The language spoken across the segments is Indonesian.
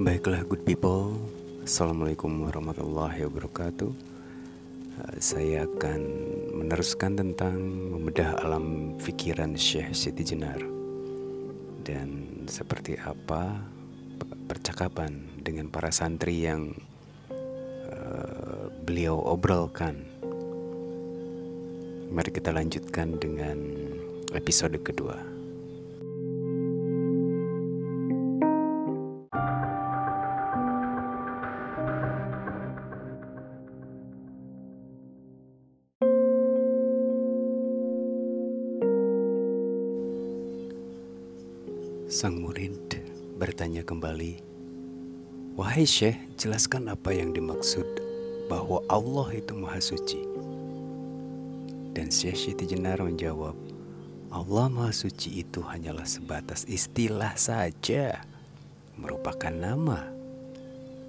Baiklah good people. Assalamualaikum warahmatullahi wabarakatuh. Uh, Saya akan meneruskan tentang membedah alam pikiran Syekh Siti Jenar. Dan seperti apa pe- percakapan dengan para santri yang uh, beliau obrolkan. Mari kita lanjutkan dengan episode kedua Sang murid bertanya kembali, "Wahai Syekh, jelaskan apa yang dimaksud bahwa Allah itu Maha Suci." Dan Syekh Siti Jenar menjawab, "Allah Maha Suci itu hanyalah sebatas istilah saja, merupakan nama.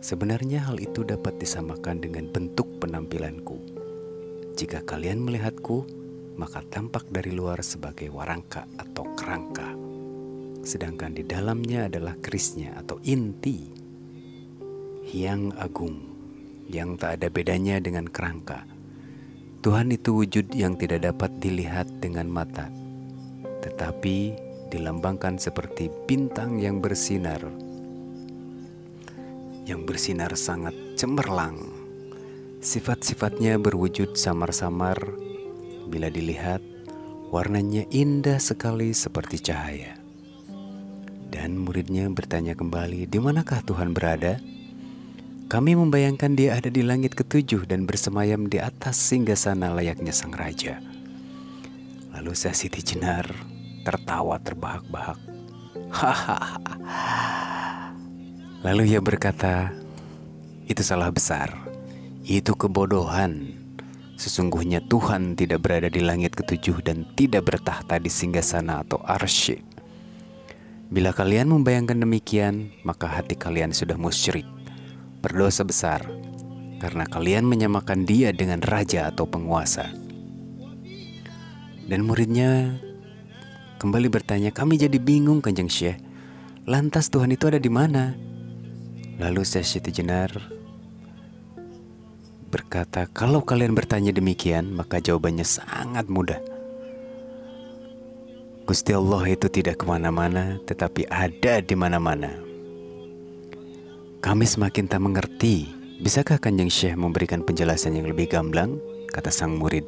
Sebenarnya hal itu dapat disamakan dengan bentuk penampilanku. Jika kalian melihatku, maka tampak dari luar sebagai warangka atau kerangka." Sedangkan di dalamnya adalah kerisnya atau inti yang agung yang tak ada bedanya dengan kerangka. Tuhan itu wujud yang tidak dapat dilihat dengan mata, tetapi dilambangkan seperti bintang yang bersinar, yang bersinar sangat cemerlang. Sifat-sifatnya berwujud samar-samar, bila dilihat warnanya indah sekali seperti cahaya. Dan muridnya bertanya kembali, "Di manakah Tuhan berada?" Kami membayangkan dia ada di langit ketujuh dan bersemayam di atas singgasana layaknya sang raja. Lalu saya Siti Jenar tertawa terbahak-bahak. Lalu ia berkata, "Itu salah besar. Itu kebodohan. Sesungguhnya Tuhan tidak berada di langit ketujuh dan tidak bertahta di singgasana atau arsy." Bila kalian membayangkan demikian, maka hati kalian sudah musyrik, berdosa besar, karena kalian menyamakan dia dengan raja atau penguasa. Dan muridnya kembali bertanya, kami jadi bingung kanjeng Syekh, lantas Tuhan itu ada di mana? Lalu Syekh Siti Jenar berkata, kalau kalian bertanya demikian, maka jawabannya sangat mudah. Gusti Allah itu tidak ke mana-mana, tetapi ada di mana-mana. Kami semakin tak mengerti. Bisakah Kanjeng Syekh memberikan penjelasan yang lebih gamblang? Kata sang murid.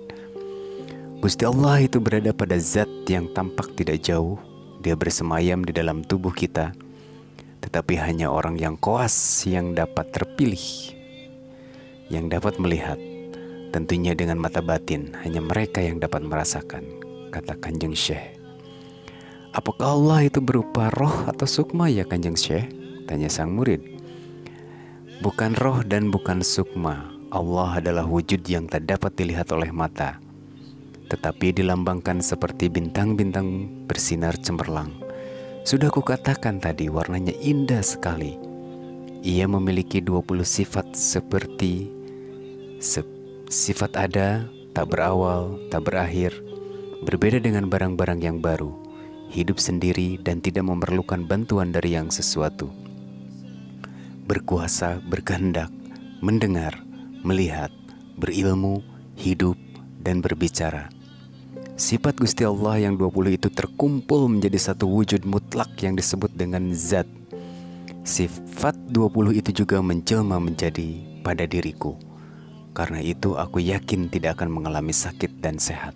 Gusti Allah itu berada pada zat yang tampak tidak jauh. Dia bersemayam di dalam tubuh kita. Tetapi hanya orang yang koas yang dapat terpilih. Yang dapat melihat. Tentunya dengan mata batin, hanya mereka yang dapat merasakan. Kata Kanjeng Syekh. Apakah Allah itu berupa roh atau sukma ya kanjeng Syekh? Tanya sang murid. Bukan roh dan bukan sukma. Allah adalah wujud yang tak dapat dilihat oleh mata. Tetapi dilambangkan seperti bintang-bintang bersinar cemerlang. Sudah kukatakan tadi warnanya indah sekali. Ia memiliki 20 sifat seperti se- sifat ada, tak berawal, tak berakhir, berbeda dengan barang-barang yang baru hidup sendiri dan tidak memerlukan bantuan dari yang sesuatu. Berkuasa, berkehendak, mendengar, melihat, berilmu, hidup, dan berbicara. Sifat Gusti Allah yang 20 itu terkumpul menjadi satu wujud mutlak yang disebut dengan zat. Sifat 20 itu juga menjelma menjadi pada diriku. Karena itu aku yakin tidak akan mengalami sakit dan sehat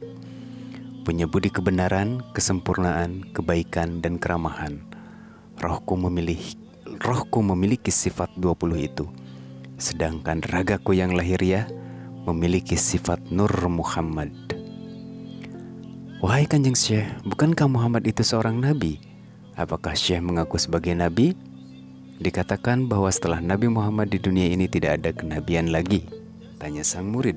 punya budi kebenaran, kesempurnaan, kebaikan, dan keramahan. Rohku memilih, rohku memiliki sifat 20 itu. Sedangkan ragaku yang lahiriah memiliki sifat Nur Muhammad. Wahai Kanjeng Syekh, bukankah Muhammad itu seorang nabi? Apakah Syekh mengaku sebagai nabi? Dikatakan bahwa setelah Nabi Muhammad di dunia ini tidak ada kenabian lagi. Tanya sang murid.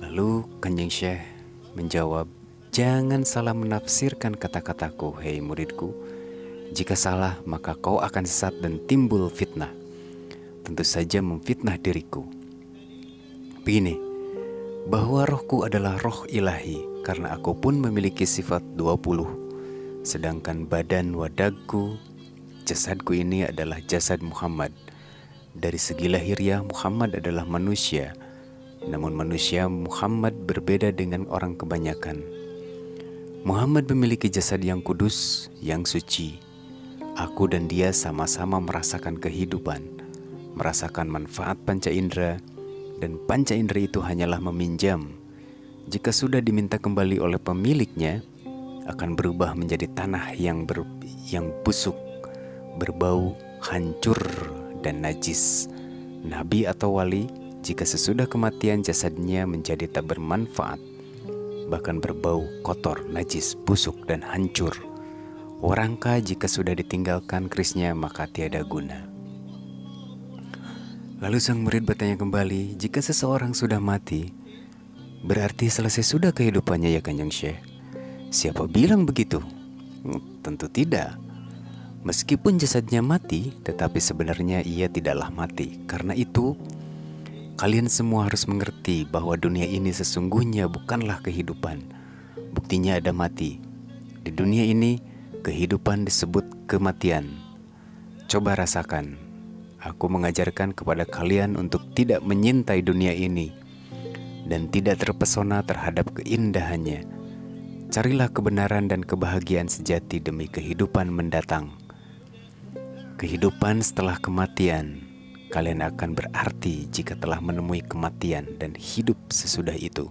Lalu Kanjeng Syekh menjawab, "Jangan salah menafsirkan kata-kataku, hei muridku. Jika salah, maka kau akan sesat dan timbul fitnah. Tentu saja memfitnah diriku." Begini, bahwa rohku adalah roh ilahi karena aku pun memiliki sifat 20 sedangkan badan wadagku jasadku ini adalah jasad Muhammad. Dari segi lahiriah Muhammad adalah manusia, namun manusia Muhammad berbeda dengan orang kebanyakan. Muhammad memiliki jasad yang kudus, yang suci. Aku dan dia sama-sama merasakan kehidupan, merasakan manfaat panca indera, dan panca indera itu hanyalah meminjam. Jika sudah diminta kembali oleh pemiliknya, akan berubah menjadi tanah yang ber, yang busuk, berbau, hancur, dan najis. Nabi atau wali jika sesudah kematian jasadnya menjadi tak bermanfaat, bahkan berbau kotor, najis, busuk, dan hancur. Orangkah jika sudah ditinggalkan krisnya maka tiada guna. Lalu sang murid bertanya kembali, jika seseorang sudah mati, berarti selesai sudah kehidupannya ya kanjeng Syekh? Siapa bilang begitu? Hmm, tentu tidak. Meskipun jasadnya mati, tetapi sebenarnya ia tidaklah mati. Karena itu, Kalian semua harus mengerti bahwa dunia ini sesungguhnya bukanlah kehidupan. Buktinya ada mati. Di dunia ini, kehidupan disebut kematian. Coba rasakan. Aku mengajarkan kepada kalian untuk tidak menyintai dunia ini dan tidak terpesona terhadap keindahannya. Carilah kebenaran dan kebahagiaan sejati demi kehidupan mendatang. Kehidupan setelah kematian kalian akan berarti jika telah menemui kematian dan hidup sesudah itu.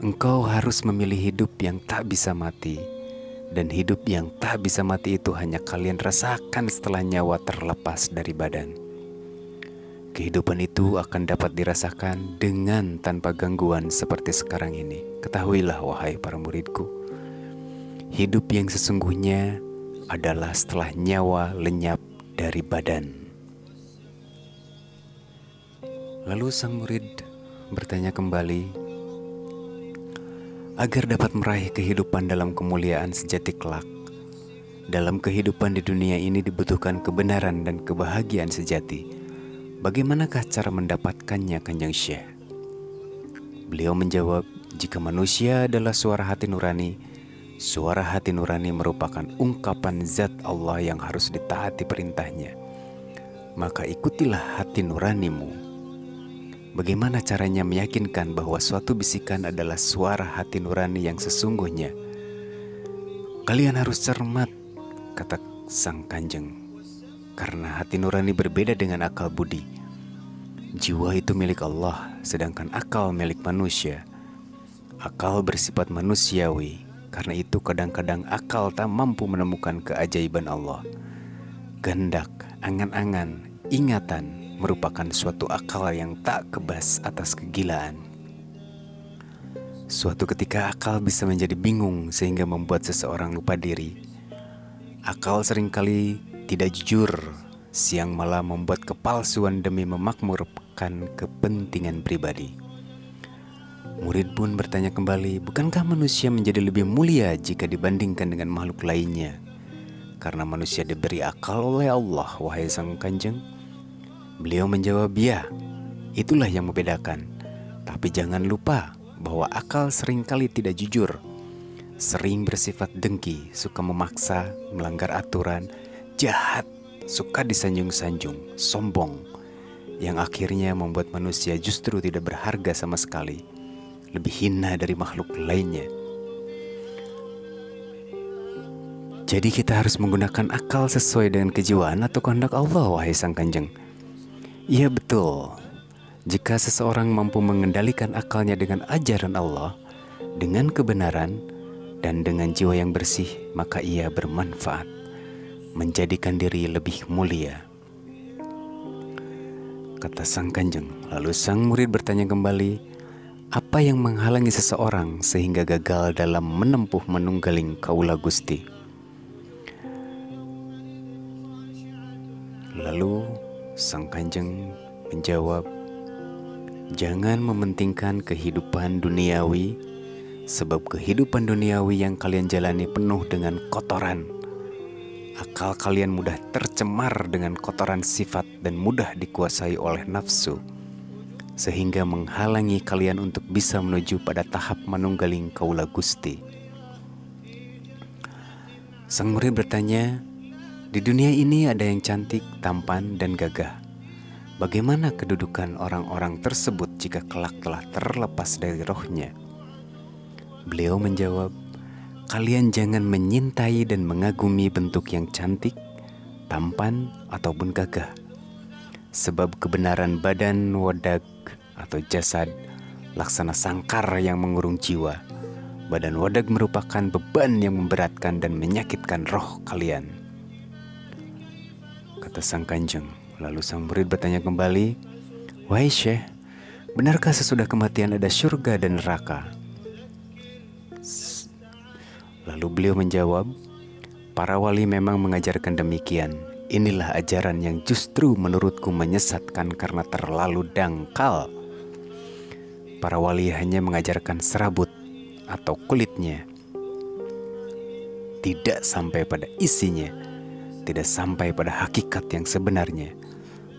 Engkau harus memilih hidup yang tak bisa mati, dan hidup yang tak bisa mati itu hanya kalian rasakan setelah nyawa terlepas dari badan. Kehidupan itu akan dapat dirasakan dengan tanpa gangguan seperti sekarang ini. Ketahuilah, wahai para muridku, hidup yang sesungguhnya adalah setelah nyawa lenyap dari badan. Lalu sang murid bertanya kembali, agar dapat meraih kehidupan dalam kemuliaan sejati kelak. Dalam kehidupan di dunia ini dibutuhkan kebenaran dan kebahagiaan sejati. Bagaimanakah cara mendapatkannya Kanjeng Syekh? Beliau menjawab, jika manusia adalah suara hati nurani, suara hati nurani merupakan ungkapan zat Allah yang harus ditaati perintahnya. Maka ikutilah hati nuranimu Bagaimana caranya meyakinkan bahwa suatu bisikan adalah suara hati nurani yang sesungguhnya? Kalian harus cermat, kata sang kanjeng, karena hati nurani berbeda dengan akal budi. Jiwa itu milik Allah, sedangkan akal milik manusia. Akal bersifat manusiawi, karena itu kadang-kadang akal tak mampu menemukan keajaiban Allah. Gendak, angan-angan, ingatan, merupakan suatu akal yang tak kebas atas kegilaan. Suatu ketika akal bisa menjadi bingung sehingga membuat seseorang lupa diri. Akal sering kali tidak jujur, siang malam membuat kepalsuan demi memakmurkan kepentingan pribadi. Murid pun bertanya kembali, bukankah manusia menjadi lebih mulia jika dibandingkan dengan makhluk lainnya? Karena manusia diberi akal oleh Allah, wahai sang kanjeng. Beliau menjawab, "Ya, itulah yang membedakan. Tapi jangan lupa bahwa akal sering kali tidak jujur, sering bersifat dengki, suka memaksa, melanggar aturan, jahat, suka disanjung-sanjung, sombong, yang akhirnya membuat manusia justru tidak berharga sama sekali, lebih hina dari makhluk lainnya." Jadi kita harus menggunakan akal sesuai dengan kejiwaan atau kehendak Allah, wahai Sang Kanjeng. Iya betul. Jika seseorang mampu mengendalikan akalnya dengan ajaran Allah, dengan kebenaran, dan dengan jiwa yang bersih, maka ia bermanfaat, menjadikan diri lebih mulia. Kata sang kanjeng, lalu sang murid bertanya kembali, apa yang menghalangi seseorang sehingga gagal dalam menempuh menunggaling kaula gusti? Lalu Sang Kanjeng menjawab, "Jangan mementingkan kehidupan duniawi, sebab kehidupan duniawi yang kalian jalani penuh dengan kotoran. Akal kalian mudah tercemar dengan kotoran sifat dan mudah dikuasai oleh nafsu, sehingga menghalangi kalian untuk bisa menuju pada tahap manunggaling kaula Gusti." Sang murid bertanya, Di dunia ini ada yang cantik, tampan, dan gagah. Bagaimana kedudukan orang-orang tersebut jika kelak telah terlepas dari rohnya? Beliau menjawab, "Kalian jangan menyintai dan mengagumi bentuk yang cantik, tampan, ataupun gagah, sebab kebenaran badan wadag atau jasad laksana sangkar yang mengurung jiwa. Badan wadag merupakan beban yang memberatkan dan menyakitkan roh kalian." Kata sang kanjeng. Lalu sang murid bertanya kembali, Wahai Syekh, benarkah sesudah kematian ada surga dan neraka? Lalu beliau menjawab, Para wali memang mengajarkan demikian. Inilah ajaran yang justru menurutku menyesatkan karena terlalu dangkal. Para wali hanya mengajarkan serabut atau kulitnya, tidak sampai pada isinya tidak sampai pada hakikat yang sebenarnya.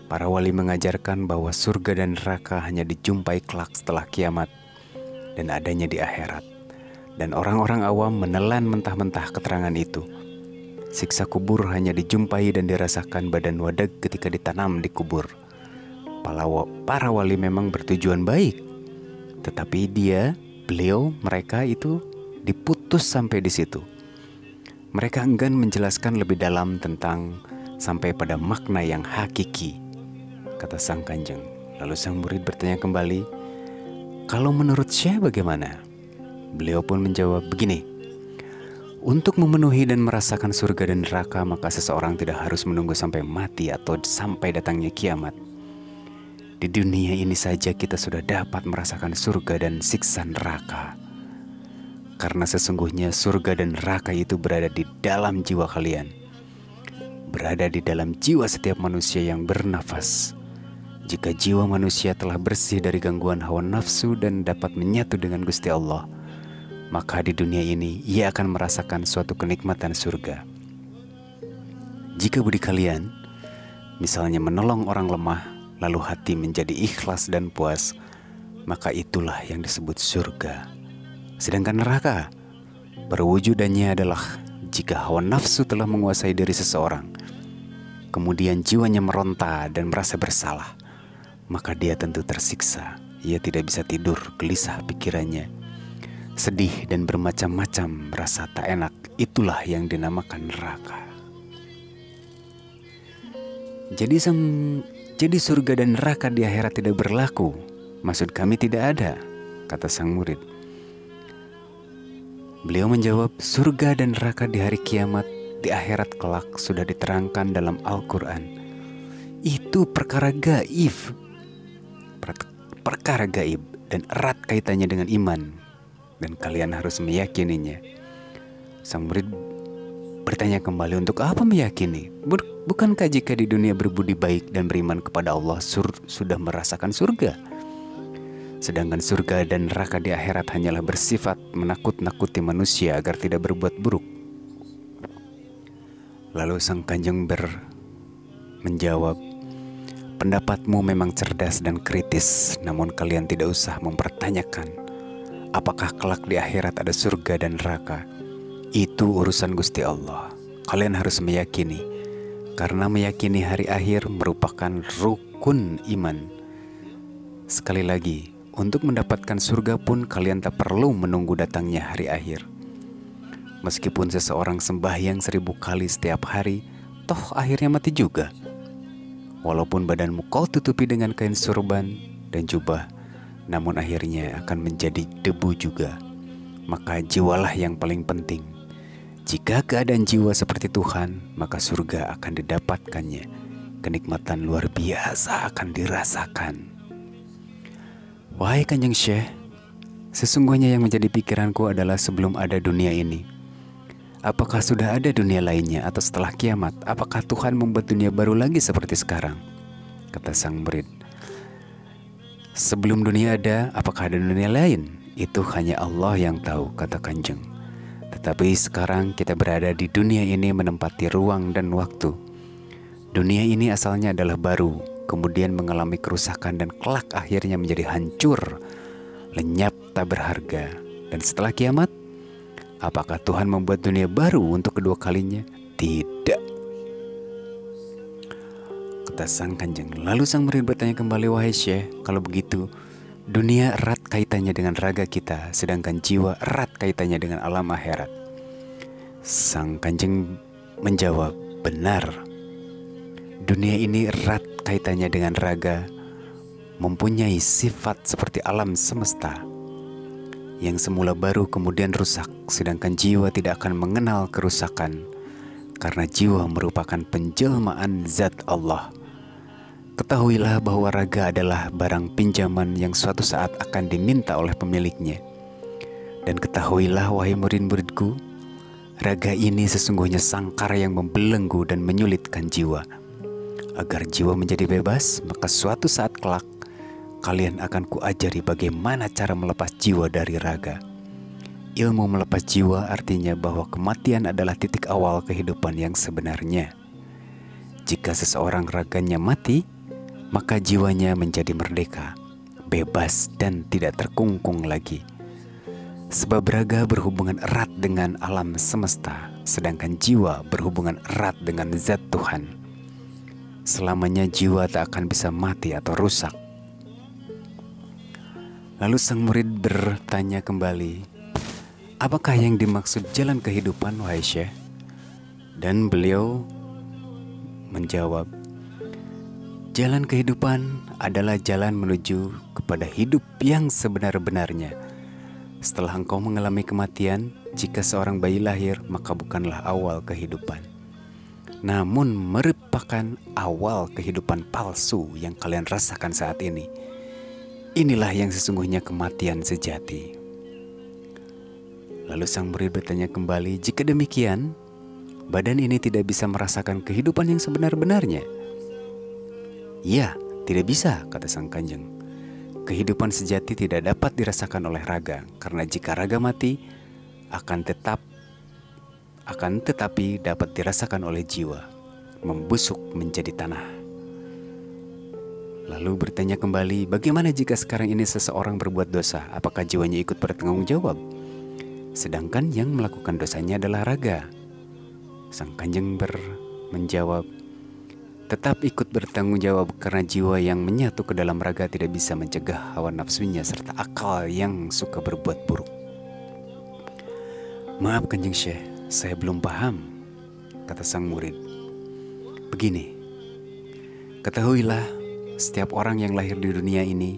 Para wali mengajarkan bahwa surga dan neraka hanya dijumpai kelak setelah kiamat dan adanya di akhirat. Dan orang-orang awam menelan mentah-mentah keterangan itu. Siksa kubur hanya dijumpai dan dirasakan badan wadah ketika ditanam di kubur. Para wali memang bertujuan baik, tetapi dia, beliau, mereka itu diputus sampai di situ mereka enggan menjelaskan lebih dalam tentang sampai pada makna yang hakiki, kata sang kanjeng. Lalu sang murid bertanya kembali, kalau menurut Syekh bagaimana? Beliau pun menjawab begini, untuk memenuhi dan merasakan surga dan neraka maka seseorang tidak harus menunggu sampai mati atau sampai datangnya kiamat. Di dunia ini saja kita sudah dapat merasakan surga dan siksa neraka karena sesungguhnya surga dan neraka itu berada di dalam jiwa kalian, berada di dalam jiwa setiap manusia yang bernafas. Jika jiwa manusia telah bersih dari gangguan hawa nafsu dan dapat menyatu dengan Gusti Allah, maka di dunia ini ia akan merasakan suatu kenikmatan surga. Jika budi kalian, misalnya menolong orang lemah, lalu hati menjadi ikhlas dan puas, maka itulah yang disebut surga. Sedangkan neraka perwujudannya adalah jika hawa nafsu telah menguasai diri seseorang, kemudian jiwanya meronta dan merasa bersalah, maka dia tentu tersiksa. Ia tidak bisa tidur, gelisah pikirannya, sedih dan bermacam-macam rasa tak enak. Itulah yang dinamakan neraka. Jadi sem jadi surga dan neraka di akhirat tidak berlaku. Maksud kami tidak ada, kata sang murid. Beliau menjawab, surga dan neraka di hari kiamat di akhirat kelak sudah diterangkan dalam Al-Quran. Itu perkara gaib. perkara gaib dan erat kaitannya dengan iman. Dan kalian harus meyakininya. Sang murid bertanya kembali untuk apa meyakini? Bukankah jika di dunia berbudi baik dan beriman kepada Allah sur sudah merasakan surga? Sedangkan surga dan neraka di akhirat hanyalah bersifat menakut-nakuti manusia agar tidak berbuat buruk. Lalu sang kanjeng ber menjawab, Pendapatmu memang cerdas dan kritis, namun kalian tidak usah mempertanyakan apakah kelak di akhirat ada surga dan neraka. Itu urusan Gusti Allah. Kalian harus meyakini, karena meyakini hari akhir merupakan rukun iman. Sekali lagi, untuk mendapatkan surga pun kalian tak perlu menunggu datangnya hari akhir. Meskipun seseorang sembahyang seribu kali setiap hari, toh akhirnya mati juga. Walaupun badanmu kau tutupi dengan kain surban dan jubah, namun akhirnya akan menjadi debu juga. Maka jiwalah yang paling penting. Jika keadaan jiwa seperti Tuhan, maka surga akan didapatkannya. Kenikmatan luar biasa akan dirasakan. Wahai Kanjeng Syekh, sesungguhnya yang menjadi pikiranku adalah sebelum ada dunia ini. Apakah sudah ada dunia lainnya atau setelah kiamat? Apakah Tuhan membuat dunia baru lagi seperti sekarang? Kata sang murid. Sebelum dunia ada, apakah ada dunia lain? Itu hanya Allah yang tahu, kata Kanjeng. Tetapi sekarang kita berada di dunia ini menempati ruang dan waktu. Dunia ini asalnya adalah baru, kemudian mengalami kerusakan dan kelak akhirnya menjadi hancur, lenyap tak berharga. Dan setelah kiamat, apakah Tuhan membuat dunia baru untuk kedua kalinya? Tidak. Kata sang kanjeng Lalu sang murid bertanya kembali Wahai Syekh Kalau begitu Dunia erat kaitannya dengan raga kita Sedangkan jiwa erat kaitannya dengan alam akhirat Sang kanjeng menjawab Benar Dunia ini erat kaitannya dengan raga Mempunyai sifat seperti alam semesta Yang semula baru kemudian rusak Sedangkan jiwa tidak akan mengenal kerusakan Karena jiwa merupakan penjelmaan zat Allah Ketahuilah bahwa raga adalah barang pinjaman yang suatu saat akan diminta oleh pemiliknya. Dan ketahuilah wahai murid-muridku, raga ini sesungguhnya sangkar yang membelenggu dan menyulitkan jiwa. Agar jiwa menjadi bebas, maka suatu saat kelak kalian akan kuajari bagaimana cara melepas jiwa dari raga. Ilmu melepas jiwa artinya bahwa kematian adalah titik awal kehidupan yang sebenarnya. Jika seseorang raganya mati, maka jiwanya menjadi merdeka, bebas, dan tidak terkungkung lagi. Sebab raga berhubungan erat dengan alam semesta, sedangkan jiwa berhubungan erat dengan zat Tuhan. Selamanya jiwa tak akan bisa mati atau rusak. Lalu sang murid bertanya kembali, "Apakah yang dimaksud jalan kehidupan, wahai Syekh?" Dan beliau menjawab, Jalan kehidupan adalah jalan menuju kepada hidup yang sebenar-benarnya. Setelah engkau mengalami kematian, jika seorang bayi lahir, maka bukanlah awal kehidupan, namun merupakan awal kehidupan palsu yang kalian rasakan saat ini. Inilah yang sesungguhnya kematian sejati. Lalu sang murid bertanya kembali, "Jika demikian, badan ini tidak bisa merasakan kehidupan yang sebenar-benarnya?" Iya, tidak bisa, kata sang kanjeng. Kehidupan sejati tidak dapat dirasakan oleh raga, karena jika raga mati, akan tetap akan tetapi dapat dirasakan oleh jiwa, membusuk menjadi tanah. Lalu bertanya kembali, bagaimana jika sekarang ini seseorang berbuat dosa, apakah jiwanya ikut bertanggung jawab? Sedangkan yang melakukan dosanya adalah raga. Sang kanjeng ber menjawab, tetap ikut bertanggung jawab karena jiwa yang menyatu ke dalam raga tidak bisa mencegah hawa nafsunya serta akal yang suka berbuat buruk. Maaf kanjeng Syekh, saya belum paham, kata sang murid. Begini, ketahuilah setiap orang yang lahir di dunia ini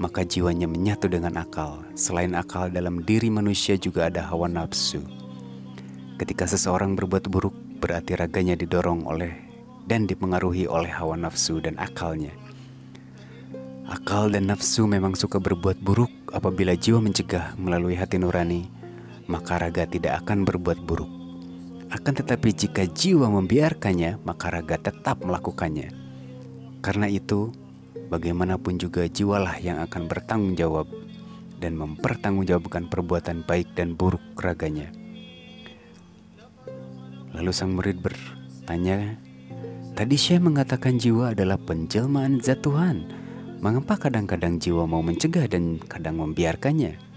maka jiwanya menyatu dengan akal. Selain akal dalam diri manusia juga ada hawa nafsu. Ketika seseorang berbuat buruk, berarti raganya didorong oleh dan dipengaruhi oleh hawa nafsu dan akalnya. Akal dan nafsu memang suka berbuat buruk apabila jiwa mencegah melalui hati nurani, maka raga tidak akan berbuat buruk. Akan tetapi jika jiwa membiarkannya, maka raga tetap melakukannya. Karena itu, bagaimanapun juga jiwalah yang akan bertanggung jawab dan mempertanggungjawabkan perbuatan baik dan buruk raganya. Lalu sang murid bertanya Tadi Syekh mengatakan jiwa adalah penjelmaan zat Tuhan. Mengapa kadang-kadang jiwa mau mencegah dan kadang membiarkannya?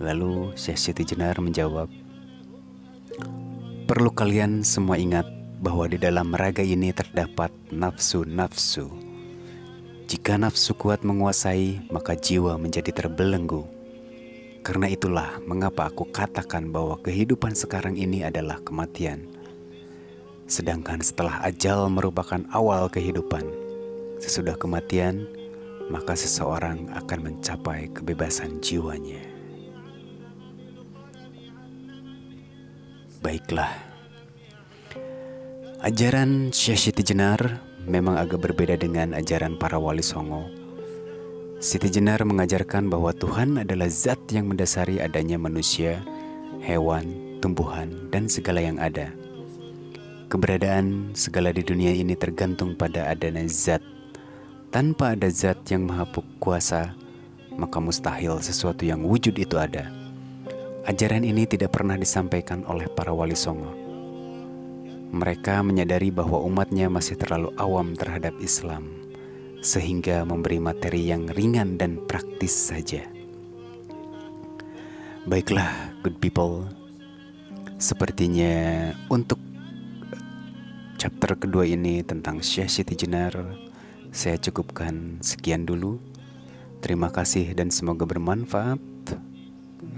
Lalu Syekh Siti Jenar menjawab, Perlu kalian semua ingat bahwa di dalam raga ini terdapat nafsu-nafsu. Jika nafsu kuat menguasai, maka jiwa menjadi terbelenggu. Karena itulah mengapa aku katakan bahwa kehidupan sekarang ini adalah kematian. Sedangkan setelah ajal merupakan awal kehidupan, sesudah kematian, maka seseorang akan mencapai kebebasan jiwanya. Baiklah, ajaran Syekh Siti Jenar memang agak berbeda dengan ajaran para wali songo. Siti Jenar mengajarkan bahwa Tuhan adalah zat yang mendasari adanya manusia, hewan, tumbuhan, dan segala yang ada. Keberadaan segala di dunia ini tergantung pada adanya zat. Tanpa ada zat yang maha kuasa, maka mustahil sesuatu yang wujud itu ada. Ajaran ini tidak pernah disampaikan oleh para wali songo. Mereka menyadari bahwa umatnya masih terlalu awam terhadap Islam, sehingga memberi materi yang ringan dan praktis saja. Baiklah, good people, sepertinya untuk chapter kedua ini tentang Syekh Siti Jenar saya cukupkan sekian dulu. Terima kasih dan semoga bermanfaat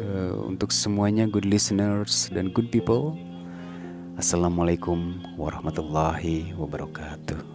uh, untuk semuanya good listeners dan good people. Assalamualaikum warahmatullahi wabarakatuh.